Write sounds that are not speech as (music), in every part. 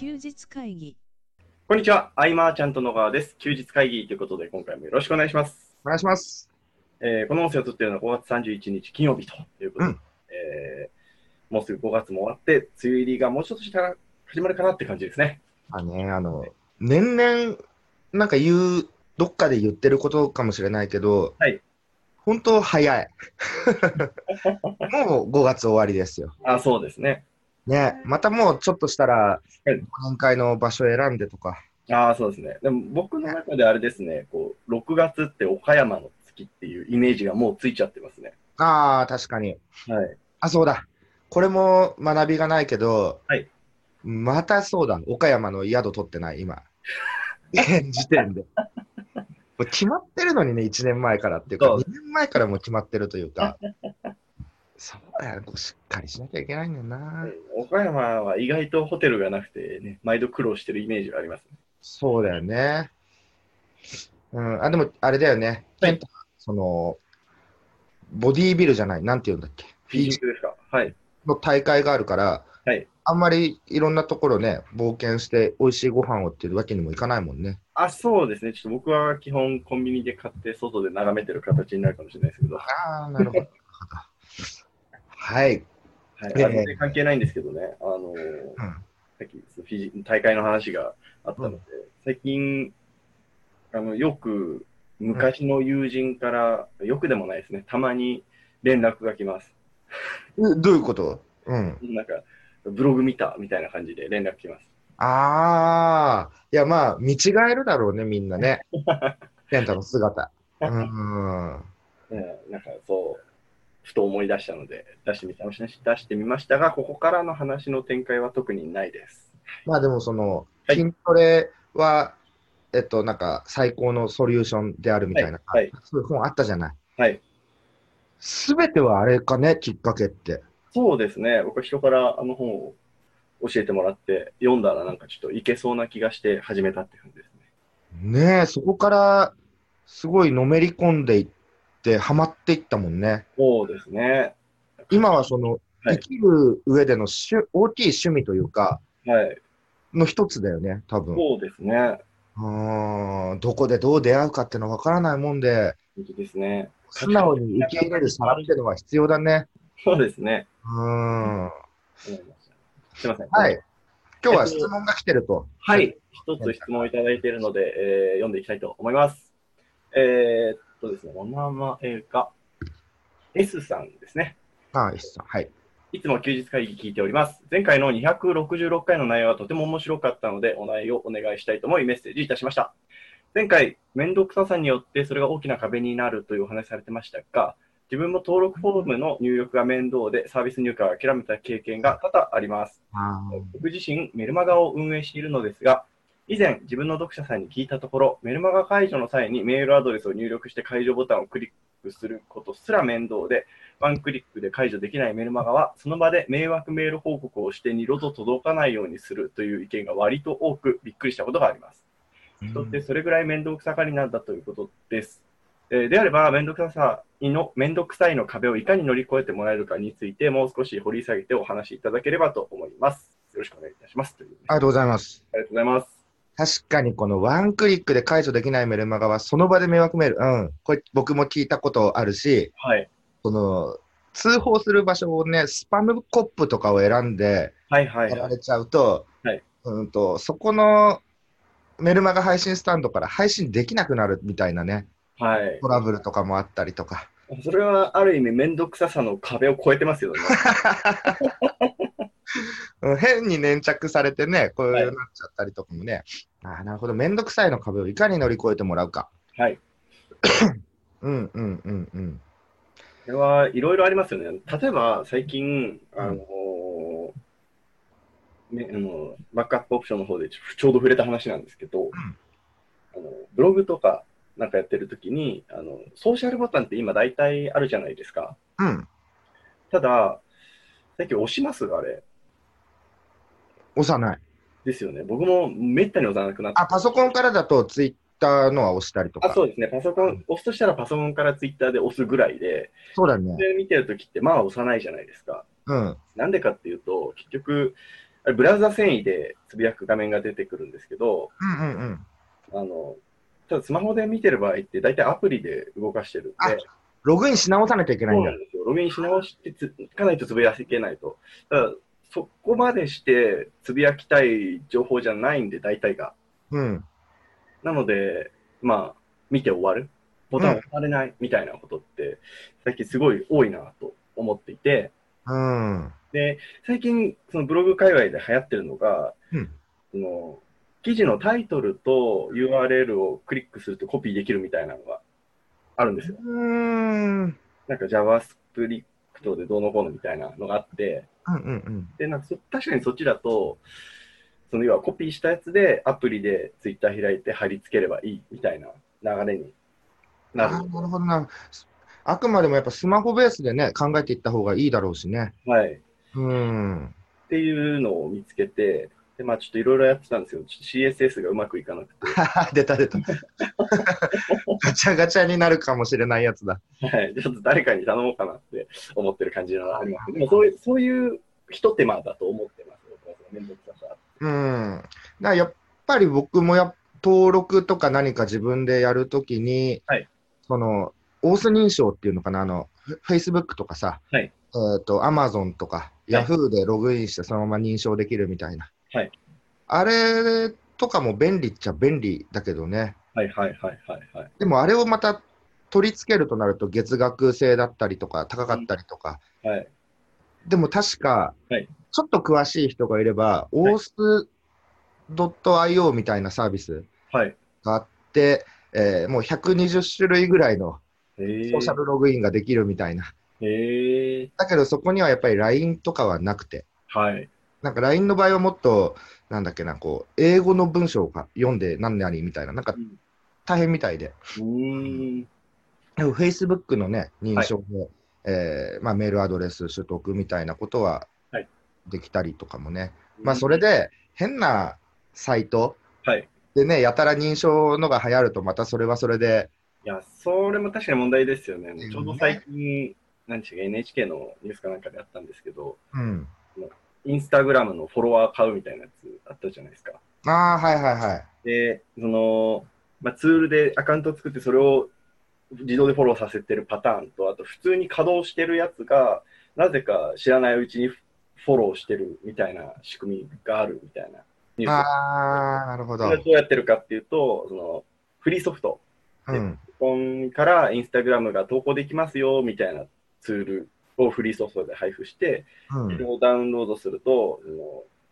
休日会議こんにちは、アイマーちゃんと野川です。休日会議ということで、今回もよろしくお願いします。お願いします。えーこの音声を撮っているのは5月31日金曜日ということで、うんえーもうすぐ5月も終わって、梅雨入りがもうちょっとしたら始まるかなって感じですね。あね、あの、年々、なんか言う、どっかで言ってることかもしれないけど、はい本当早い。(laughs) もう5月終わりですよ。あ、そうですね。ね、またもうちょっとしたら、はい忘年会の場所選んでとか。あそうですね。でも僕の中であれですね、こう、6月って岡山の月っていうイメージがもうついちゃってますね。ああ、確かに。はい。あ、そうだ。これも学びがないけど、はいまたそうだ。岡山の宿取ってない、今。(laughs) 現時点で。もう決まってるのにね、1年前からっていうか、そう2年前からもう決まってるというか、そうだよ、こうしっかりしなきゃいけないんだよな。岡山は意外とホテルがなくてね、毎度苦労してるイメージがあります、ね。そうだよね。うん、あ、でも、あれだよね。はいその、ボディービルじゃない、なんて言うんだっけ？フィジックですか？はい。の大会があるから、はいあんまりいろんなところね、冒険して美味しいご飯をっていうわけにもいかないもんね。あ、そうですね。ちょっと僕は基本コンビニで買って外で眺めてる形になるかもしれないですけど、はああ、なるほど。(laughs) はい。い。あええ全然関係ないんですけどね、あのーさっきフィジ大会の話があったので、最近、あの、よく昔の友人から、よくでもないですね、たまに連絡が来ます。うんどういうこと？うん。なんか、ブログ見たみたいな感じで連絡来ます。ああ、いやまあ、見違えるだろうね、みんなね。ケンタの姿。うん。(laughs) ねなんかそう、ふと思い出したので、出してみた、出してみましたが、ここからの話の展開は特にないです。まあでもその、はい筋トレは、えっと、なんか最高のソリューションであるみたいな、はいはいそういう本あったじゃない。はい。すべてはあれかね、きっかけって。そうですね、僕は人からあの本を教えてもらって、読んだらなんかちょっといけそうな気がして始めたって感じですね。ねえ、そこからすごいのめり込んでいって、ハマっていったもんね。そうですね。今はその、はい生きる上での趣大きい趣味というか、はい。の一つだよね、多分。そうですね。うーんどこでどう出会うかっていうのわからないもんで、本当ですね。素直に受け入れる差っていうのは必要だね。そうですね。うーん。すいません。い。今日は質問が来てると。はい。一つ質問をいただいているので、えー読んでいきたいと思います。えー、っとですね、お名前が S さんですね。ああ、いいっすはい。いつも休日会議聞いております。前回の266回の内容はとても面白かったので、お題をお願いしたいと思いメッセージいたしました。前回、面倒くささによってそれが大きな壁になるというお話されてましたが、自分も登録フォームの入力が面倒でサービス入荷を諦めた経験が多々あります。あ僕自身、メルマガを運営しているのですが、以前、自分の読者さんに聞いたところ、メルマガ解除の際にメールアドレスを入力して解除ボタンをクリックすることすら面倒で、ワンクリックで解除できないメルマガは、その場で迷惑メール報告をして二度と届かないようにするという意見が割と多くびっくりしたことがあります。人ってそれぐらい面倒くさがりなんだということです。えーであれば、面倒くささの、面倒くさいの壁をいかに乗り越えてもらえるかについて、もう少し掘り下げてお話しいただければと思います。よろしくお願いいたします。というありがとうございます。ありがとうございます。確かにこのワンクリックで解除できないメルマガはその場で迷惑メール、うん、これ僕も聞いたことあるし、はい。その通報する場所をね、スパムコップとかを選んで。やられちゃうと、はいうんとそこのメルマガ配信スタンドから配信できなくなるみたいなね、はいト。ラブルとかもあったりとか。それはある意味、面倒くささの壁を越えてますよね。(laughs) (laughs) うん変に粘着されてね、こうはいなっちゃったりとかもね、あーなるほど、めんどくさいの壁をいかに乗り越えてもらうか。はい。(coughs) うんうんうんうん。これはいろいろありますよね。例えば、最近、あのね、あのバックアップオプションの方でちょちょうど触れた話なんですけど、あのブログとかなんかやってるときにあの、ソーシャルボタンって今大体あるじゃないですか。うん。ただ、最近押しますあれ。押さない。ですよね。僕もめったに押さなくなって。あ、パソコンからだとツイッターのは押したりとか。あそうですね。パソコン、押すとしたらパソコンからツイッターで押すぐらいで、そうだね。で見てるときってまあ押さないじゃないですか。うん。なんでかっていうと、結局、ブラウザ遷移でつぶやく画面が出てくるんですけど、うんうんうん。あの、ただスマホで見てる場合って大体アプリで動かしてるんで、あログインし直さなきゃいけないんだそうなん。ですよ。ログインし直してつかないとつぶやけないと。ただそこまでしてつぶやきたい情報じゃないんで、大体が。うん。なので、まあ、見て終わる。ボタン押されないみたいなことって、最近すごい多いなと思っていて、うん。で、最近、そのブログ界隈で流行ってるのが、うんその記事のタイトルと URL をクリックするとコピーできるみたいなのがあるんですよ。うん。うんなんか JavaScript でどうのこうのみたいなのがあって、うんうん。で、なんかそ確かにそっちだと、その要はコピーしたやつでアプリで Twitter 開いて貼り付ければいいみたいな流れになるなるほどな。あくまでもやっぱスマホベースでね、考えていった方がいいだろうしね。はい。っうん。ていうのを見つけて、で、まあちょっといろいろやってたんですよ。ちょっと CSS がうまくいかなくて。(laughs) 出た出た。(laughs) ガチャガチャになるかもしれないやつだ。はい。ちょっと誰かに頼もうかなって思ってる感じがありますけど、でもそういう、そういう一手間だと思ってます。めんどくささ。うん。やっぱり僕もや登録とか何か自分でやるときに、はいその、オース認証っていうのかな、あの、フ Facebook とかさ、はいえっ、と、Amazon とか、Yahoo でログインしてそのまま認証できるみたいな。はいあれとかも便利っちゃ便利だけどね。はいはいはいはいはい。でもあれをまた取り付けるとなると月額制だったりとか高かったりとか、はい。でも確か、はいちょっと詳しい人がいれば、い OS.io みたいなサービスはい。があって、えーもう120種類ぐらいのソーシャルログインができるみたいな。へえ。だけどそこにはやっぱり LINE とかはなくて、はい。なんか LINE の場合はもっと、なんだっけな、こう、英語の文章が読んで何々みたいな、なんかうん大変みたいで。うーん。でも Facebook のね、認証で、えーまあ、メールアドレス取得みたいなことははいできたりとかもね。まあ、それで変なサイトはい。でね、やたら認証のが流行ると、またそれはそれで、いや、それも確かに問題ですよね。ねちょうど最近、何でしたっけ、NHK のニュースかなんかであったんですけど、うん。インスタグラムのフォロワー買うみたいなやつあったじゃないですか。ああ、はいはいはい。で、その、まあ、ツールでアカウントを作って、それを自動でフォローさせてるパターンと、あと普通に稼働してるやつが、なぜか知らないうちにフォローしてるみたいな仕組みがあるみたいなニュースああ、なるほど。それはどうやってるかっていうと、そのフリーソフト、うん。からインスタグラムが投稿できますよみたいなツールをフリーソフトで配布して、うんそれをダウンロードすると、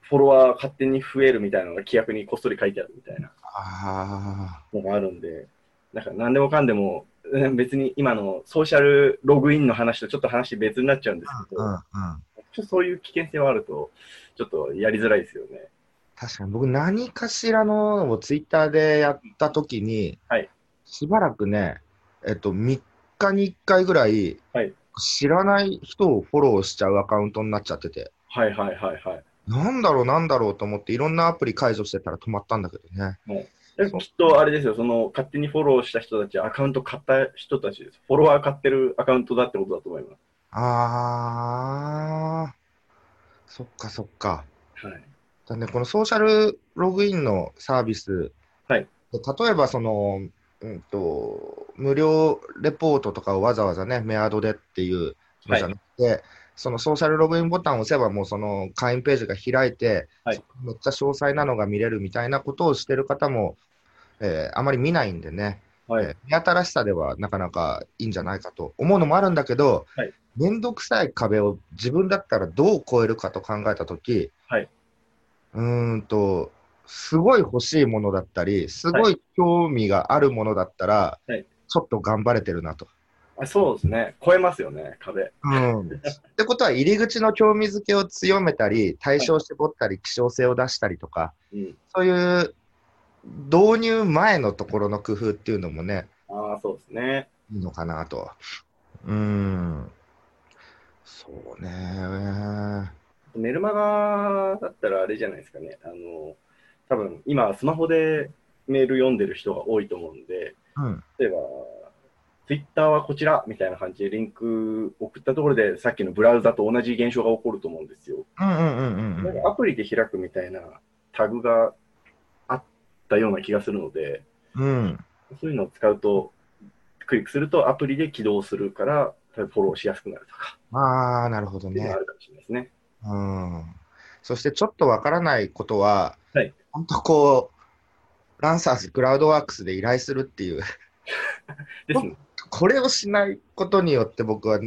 フォロワー勝手に増えるみたいなのが規約にこっそり書いてあるみたいなあのがあるんで、なんか何でもかんでも、うん別に今のソーシャルログインの話とちょっと話別になっちゃうんですあ、けど、うんうん。そういう危険性はあると、ちょっとやりづらいですよね。確かに僕、何かしらのをツイッターでやったときに、はいしばらくね、えっと、3日に1回ぐらい、はい知らない人をフォローしちゃうアカウントになっちゃってて、はいはいはいはい。なんだろう、なんだろうと思って、いろんなアプリ解除してたら止まったんだけどね。できっとあれですよ、その勝手にフォローした人たち、アカウント買った人たちです。フォロワー買ってるアカウントだってことだと思いまあー、そっかそっか。す。はい。だね、このソーシャルログインのサービス、はいで例えばその、うんと、無料レポートとかをわざわざね、メアドでっていうのじゃなくて、そのソーシャルログインボタンを押せば、もうその会員ページが開いて、はい。めっちゃ詳細なのが見れるみたいなことをしてる方も、えーあまり見ないんでね、はい。えー目新しさではなかなかいいんじゃないかと思うのもあるんだけど、はい。めんどくさい壁を自分だったらどう超えるかと考えたとき、はい、うーんと、すごい欲しいものだったり、すごい。興味があるものだったら、はいちょっと頑張れてるなと。あそうですね。超えますよね、壁。うん、ってことは、入り口の興味づけを強めたり、対象を絞ったり、希少性を出したりとか、うん。そういう導入前のところの工夫っていうのもね、ああ、そうですね。いいのかなと。うーん。そうね。メルマガだったらあれじゃないですかね。あの、多分今、スマホでメール読んでる人が多いと思うんで、うん。例えば、ツイッターはこちらみたいな感じでリンク送ったところで、さっきのブラウザと同じ現象が起こると思うんですよ。うんうんうんうんなんかアプリで開くみたいなタグがあったような気がするので、うん。うん。そういうのを使うと、クリックするとアプリで起動するから、フォローしやすくなるとか、ああ、なるほどねあ。るかもしれないですね。うん。そしてちょっとわからないことは、はい本当こう、ランサーズクラウドワークスで依頼するっていう、(laughs) ね。これをしないことによって僕は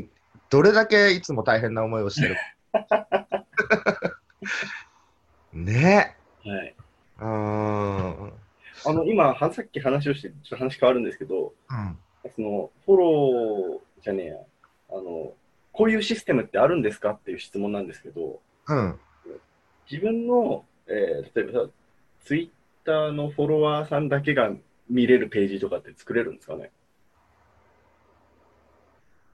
どれだけいつも大変な思いをしてる。(laughs) ねはい。あの、今、はさっき話をして、ちょっと話変わるんですけど、その、フォローじゃねえや、あの、こういうシステムってあるんですかっていう質問なんですけど、うん。自分の、えー例えばさ、ツイッターのフォロワーさんだけが見れるページとかって作れるんですかね？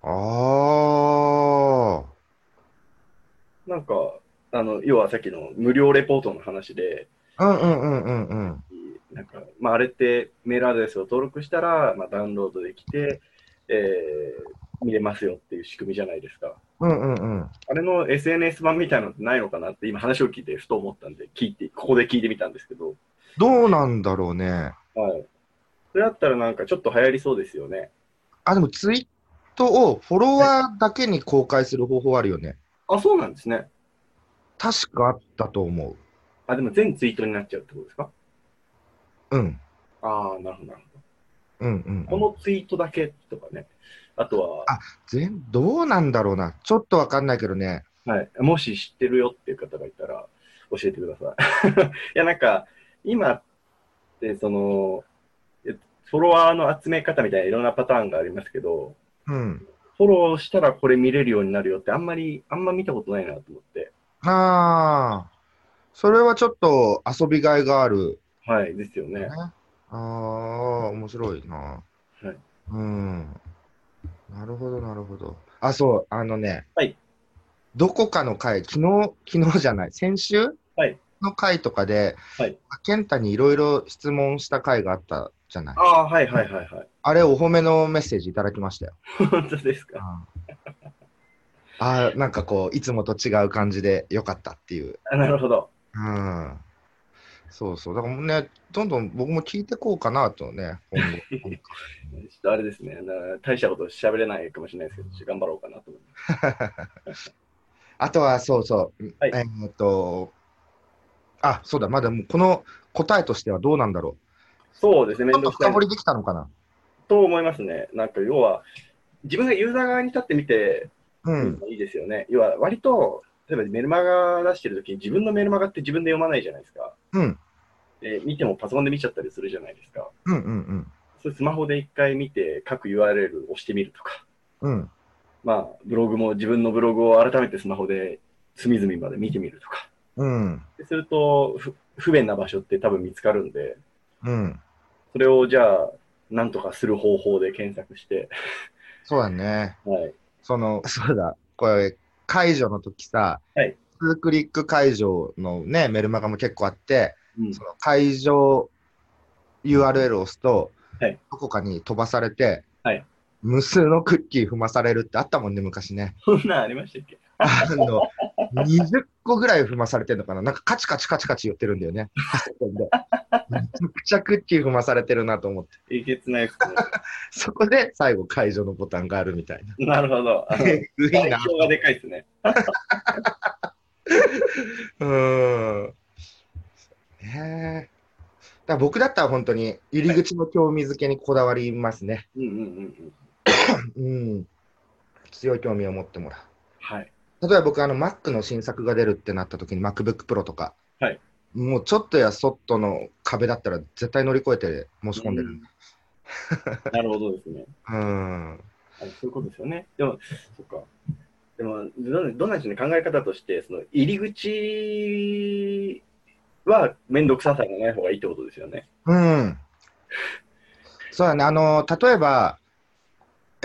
ああ。なんか、あの、要はさっきの無料レポートの話で、うんうんうんうんうん。なんか、まあ、あれってメールアドレスを登録したら、まあ、ダウンロードできて、えー見れますよっていう仕組みじゃないですか。うんうんうん。あれの SNS 版みたいなのってないのかなって今話を聞いてふと思ったんで、聞いて、ここで聞いてみたんですけど、どうなんだろうね。はい。それだったらなんかちょっと流行りそうですよね。あ、でもツイートをフォロワーだけに公開する方法あるよね。あ、そうなんですね。確かあったと思あ、でも全ツイートになっちゃうってことですか？う。うん。ああ、なるほど、なるうんうん、ほど。このツイートだけとかね。あとは、全どうなんだろうな。ちょっとわかんないけどね。はい。もし知ってるよっていう方がいたら教えてください。(laughs) いや、なんか、今って、その、えフォロワーの集め方みたいないろんなパターンがありますけど、うん。フォローしたらこれ見れるようになるよってあんまり、あんま見たことないなと思って。ああ。それはちょっと遊びがいがある。はい、ですよね。ああ、面白いな。はい。うん。なるほど、なるほど。あ、そう、あのね。はい。どこかの回、昨日、昨日じゃない、先週？はいの回とかで、はい。健太にいろいろ質問した回があったじゃない。ああ、はいはいはいはい。あれ、お褒めのメッセージいただきましたよ。本当ですか？ああ、なんかこう、いつもと違う感じでよかったっていう。あなるほど。うん。そうそう。だからね、どんどん僕も聞いてこうかなとね、今後。ちょっとあれですね。な大したこと喋れないかもしれないですけど、頑張ろうかなと思います。(laughs) あとは、そうそう。はいえーっと、あ、そうだ、まだもうこの答えとしてはどうなんだろそうですね、う。ちょっとめんどくさい深掘りできたのかな。と思いますね。なんか要は、自分がユーザー側に立ってみて、うん。いいですよね。要は、割と、例えばメルマガ出してるときに自分のメルマガって自分で読まないじゃないですか。うん。で見てもパソコンで見ちゃったりするじゃないですか。うんうんそれスマホで一回見て、各 URL 押してみるとか。うん。うん。まあ、ブログも自分のブログを改めてスマホで隅々まで見てみるとか。うん。ですると、ふ不便な場所って多分見つかるんで、うん。それをじゃあ、なんとかする方法で検索して、そうだね。はい。その、そうだ、これ、解除の時さ、はい2クリック解除のね、メルマガも結構あって、うんその解除 URL を押すと、はいどこかに飛ばされて、はい無数のクッキー踏まされるってあったもんね、昔ね。そんなんありましたっけ？あの、(laughs) 20個ぐらい踏まされてるのかな？なんかカチカチカチカチ言ってるんだよね。めちゃくちゃクッキー踏まされてるなと思って。えげつないです (laughs) そこで最後解除のボタンがあるみたいな。ね。なるほど。あのえぐいな。がでかいですね。うーん。ねえ。だ僕だったら本当に入り口の興味づけにこだわりますね。うんうんうんうん。うん。(coughs) 強い興味を持ってもらう。はい。例えば僕、あの Mac の新作が出るってなった時に MacBook Pro とか、はいもうちょっとやそっとの壁だったら絶対乗り越えて申し込んでる。うんなるほどですね。うん。あそういうことですよね。でも、そっか。でも、どどんな人に考え方として、その入り口は面倒くささがない方がいいってことですよね。うん。そうだね、あの、例えば、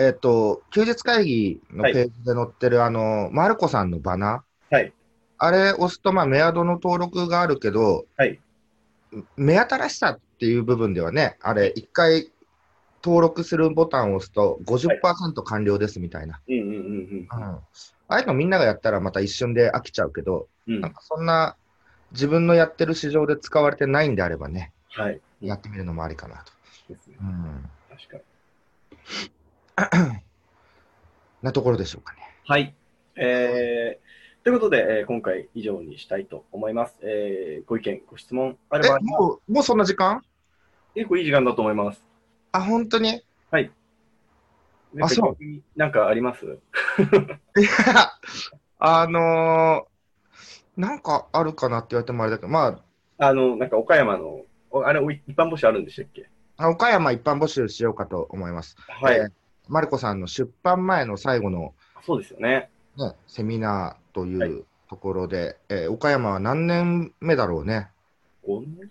えっ、と、休日会議のページで載ってる、あの、マルコさんのバナー、はい。あれ押すと、まあ、メアドの登録があるけど、はい。目新しさっていう部分ではね、あれ、一回登録するボタンを押すと50%完了ですみたいな。うんうんうんうん。ああいうのみんながやったらまた一瞬で飽きちゃうけど、うん。うん。なんかそんな自分のやってる市場で使われてないんであればね、はい。やってみるのもありかなと。ですね。うん。確かに。(coughs) なところでしょうかね。はい。えー、ということで、えー今回以上にしたいと思います。えー、ご意見、ご質問あればえ、、もう、もうそんな時間？結構いい時間だと思います。あ、本当に？なんかそうなんかあります？(laughs) いや、あのー、なんかあるかなって言われてもあれだけど、まあの、なんか岡山の、おあれ、お一般募集あるんでしたっけ？あ、岡山一般募集しようかと思います。はい。えーマルコさんの出版前の最後の、そうですよね。ね、セミナーとはいいうところで、えー岡山は何年目だろうね？5年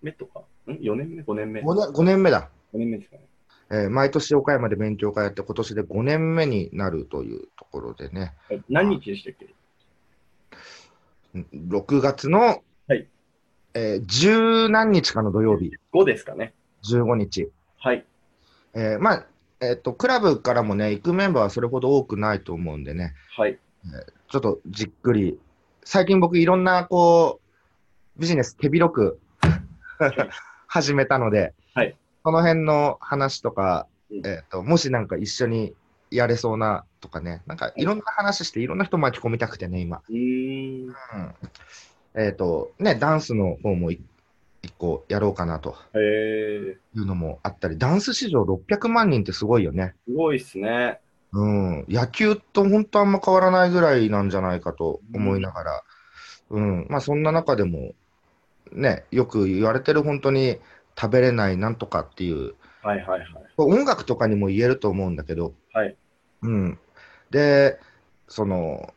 目とか？ん ?4 年目 ?5 年目？5年 ,5 年目だ。5年目ですかね。えー毎年岡山で勉強会やって、今年で5年目になるというところでね、はい何日でしたっけ？うん6月の、はいえー十何日かの土曜日、?5 ですかね。15日。はい。えーまあ、えっ、と、クラブからもね、行くメンバーはそれほど多くないと思うんでね、はい。ちょっとじっくり、最近僕いろんな、こう、ビジネス手広く (laughs) 始めたので、はいその辺の話とか、うんえっ、と、もしなんか一緒にやれそうなとかね、なんかいろんな話していろんな人巻き込みたくてね、今。うーん。うんえっ、と、ね、ダンスの方もい一個やろうかなというのもあったり、ダンス市場600万人ってすごいよね。すごいっすね。うん、野球と本当あんま変わらないぐらいなんじゃないかと思いながら、うん、まあそんな中でも、ね、よく言われてる本当に食べれないなんとかっていう、はいはいはい。音楽とかにも言えると思うんだけど、はい。うん。で、その、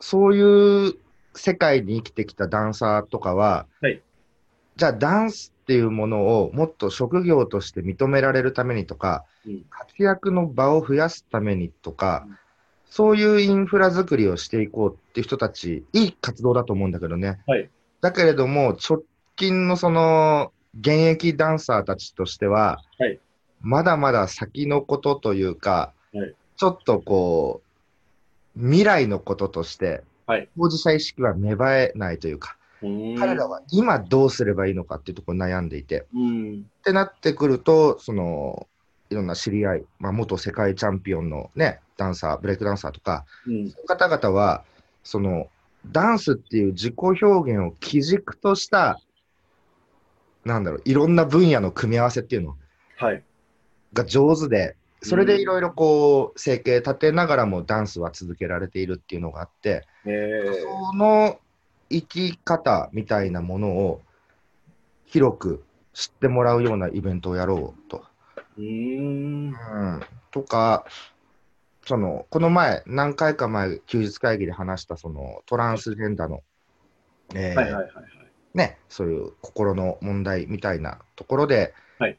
そういう世界に生きてきたダンサーとかは、はいじゃあダンスっていうものをもっと職業として認められるためにとか、うん。活躍の場を増やすためにとか、うん。そういうインフラ作りをしていこうっていう人たち、いい活動だと思うんだけどね。はい。だけれども、直近のその、現役ダンサーたちとしては、はい。まだまだ先のことというか、はい。ちょっとこう、未来のこととして、はい。当事者意識は芽生えないというか、彼らは今どうすればいいのかっていうところに悩んでいて、うん。ってなってくると、その、いろんな知り合い、まあ、元世界チャンピオンのね、ダンサー、ブレイクダンサーとか、うん。そういう方々は、その、ダンスっていう自己表現を基軸とした、なんだろう、いろんな分野の組み合わせっていうのはい。が上手で、それでいろいろこう、生計立てながらもダンスは続けられているっていうのがあって、えー、その生き方みたいなものを広く知ってもらうようなイベントをやろうと。うーん。うん、とか、その、この前、何回か前、休日会議で話した、その、トランスジェンダーの、え。ね、そういう心の問題みたいなところで、はい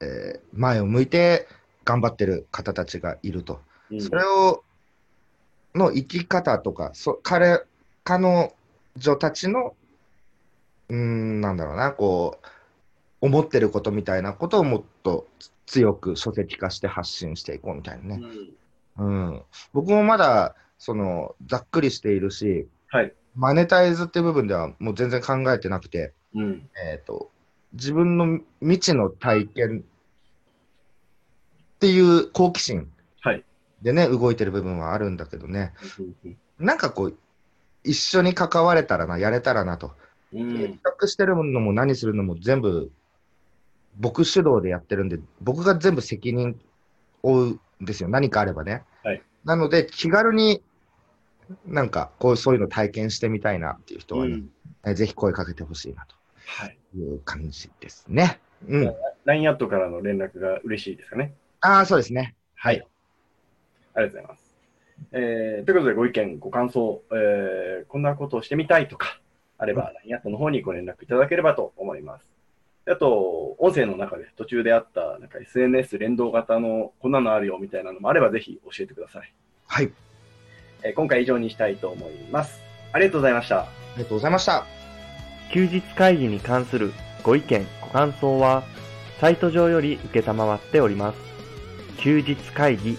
えー前を向いて頑張ってる方たちがいると。うんそれを、の生き方とか、そ彼、彼女たちの、うーん、なんだろうな、こう、思ってることみたいなことをもっと強く書籍化して発信していこうみたいなね。うんうん。僕もまだ、その、ざっくりしているし、はい。マネタイズって部分ではもう全然考えてなくて、うん。えっ、と、自分の未知の体験っていう好奇心はい。でね、動いてる部分はあるんだけどね、うんなんかこう、一緒に関われたらな、やれたらなと。うん。計画してるのも何するのも全部、僕主導でやってるんで、僕が全部責任負うんですよ、何かあればね。はいなので、気軽になんかこうそういうの体験してみたいなっていう人はね、うんえぜひ声かけてほしいなはい。という感じですね。うん。LINE アットからの連絡が嬉しいですかね。ああ、そうですね。はい。ありがとうございます。えーということで、ご意見、ご感想、えーこんなことをしてみたいとか、あれば、LINE アットの方にご連絡いただければと思います。あと、音声の中で途中であった、なんか SNS 連動型のこんなのあるよみたいなのもあれば、ぜひ教えてください。はい。えー今回以上にしたいと思います。ありがとうございました。ありがとうございました。休日会議に関するご意見、ご感想は、サイト上より受けたまわっております。休日会議